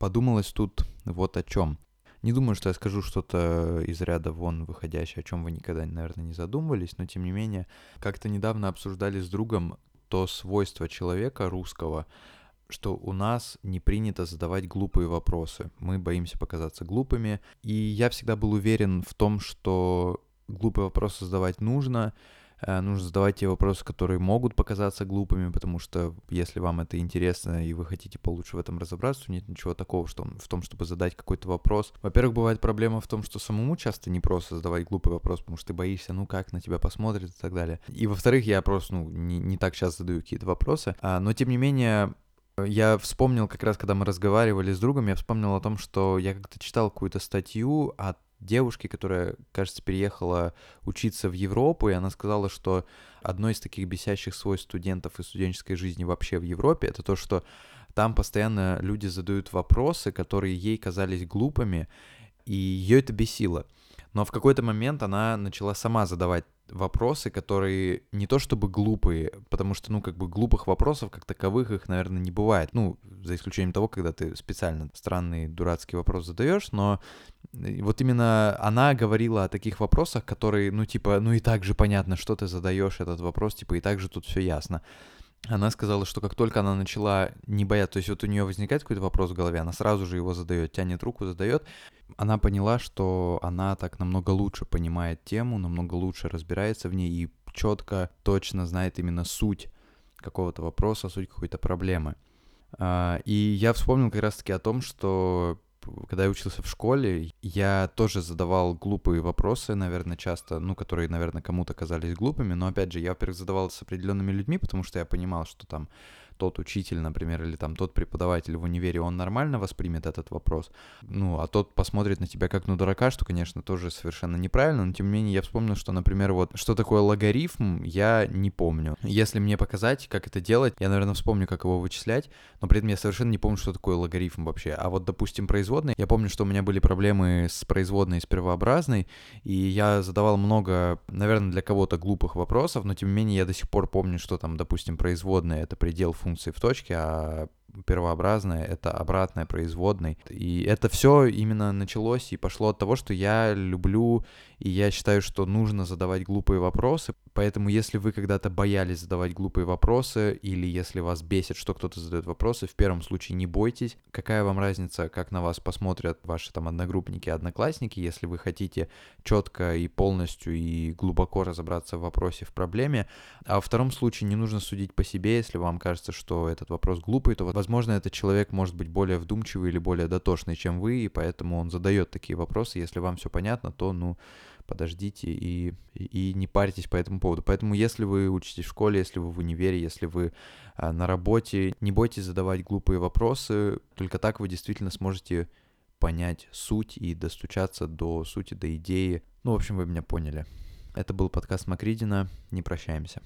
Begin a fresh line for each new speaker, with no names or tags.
подумалось тут вот о чем. Не думаю, что я скажу что-то из ряда вон выходящее, о чем вы никогда, наверное, не задумывались, но тем не менее, как-то недавно обсуждали с другом то свойство человека русского, что у нас не принято задавать глупые вопросы. Мы боимся показаться глупыми. И я всегда был уверен в том, что глупые вопросы задавать нужно, нужно задавать те вопросы, которые могут показаться глупыми, потому что если вам это интересно и вы хотите получше в этом разобраться, нет ничего такого что, в том, чтобы задать какой-то вопрос. Во-первых, бывает проблема в том, что самому часто не просто задавать глупый вопрос, потому что ты боишься, ну как на тебя посмотрят и так далее. И во-вторых, я просто ну, не, не так часто задаю какие-то вопросы, а, но тем не менее я вспомнил как раз, когда мы разговаривали с другом, я вспомнил о том, что я как-то читал какую-то статью о девушки, которая, кажется, переехала учиться в Европу, и она сказала, что одно из таких бесящих свойств студентов и студенческой жизни вообще в Европе, это то, что там постоянно люди задают вопросы, которые ей казались глупыми, и ее это бесило. Но в какой-то момент она начала сама задавать вопросы, которые не то чтобы глупые, потому что, ну, как бы глупых вопросов как таковых их, наверное, не бывает. Ну, за исключением того, когда ты специально странный дурацкий вопрос задаешь, но вот именно она говорила о таких вопросах, которые, ну, типа, ну и так же понятно, что ты задаешь этот вопрос, типа, и так же тут все ясно она сказала, что как только она начала не бояться, то есть вот у нее возникает какой-то вопрос в голове, она сразу же его задает, тянет руку, задает, она поняла, что она так намного лучше понимает тему, намного лучше разбирается в ней и четко, точно знает именно суть какого-то вопроса, суть какой-то проблемы. А, и я вспомнил как раз-таки о том, что когда я учился в школе, я тоже задавал глупые вопросы, наверное, часто, ну, которые, наверное, кому-то казались глупыми, но, опять же, я, во-первых, задавал с определенными людьми, потому что я понимал, что там тот учитель, например, или там тот преподаватель в универе, он нормально воспримет этот вопрос, ну, а тот посмотрит на тебя как на дурака, что, конечно, тоже совершенно неправильно, но тем не менее я вспомнил, что, например, вот, что такое логарифм, я не помню. Если мне показать, как это делать, я, наверное, вспомню, как его вычислять, но при этом я совершенно не помню, что такое логарифм вообще. А вот, допустим, производные, я помню, что у меня были проблемы с производной и с первообразной, и я задавал много, наверное, для кого-то глупых вопросов, но тем не менее я до сих пор помню, что там, допустим, производная — это предел функции функции в точке, а первообразное, это обратное производной. И это все именно началось и пошло от того, что я люблю и я считаю, что нужно задавать глупые вопросы. Поэтому, если вы когда-то боялись задавать глупые вопросы, или если вас бесит, что кто-то задает вопросы, в первом случае не бойтесь. Какая вам разница, как на вас посмотрят ваши там одногруппники, одноклассники, если вы хотите четко и полностью и глубоко разобраться в вопросе, в проблеме. А во втором случае не нужно судить по себе, если вам кажется, что этот вопрос глупый, то, возможно, этот человек может быть более вдумчивый или более дотошный, чем вы, и поэтому он задает такие вопросы. Если вам все понятно, то, ну, подождите и, и не парьтесь по этому поводу. Поэтому, если вы учитесь в школе, если вы в универе, если вы а, на работе, не бойтесь задавать глупые вопросы, только так вы действительно сможете понять суть и достучаться до сути, до идеи. Ну, в общем, вы меня поняли. Это был подкаст Макридина. Не прощаемся.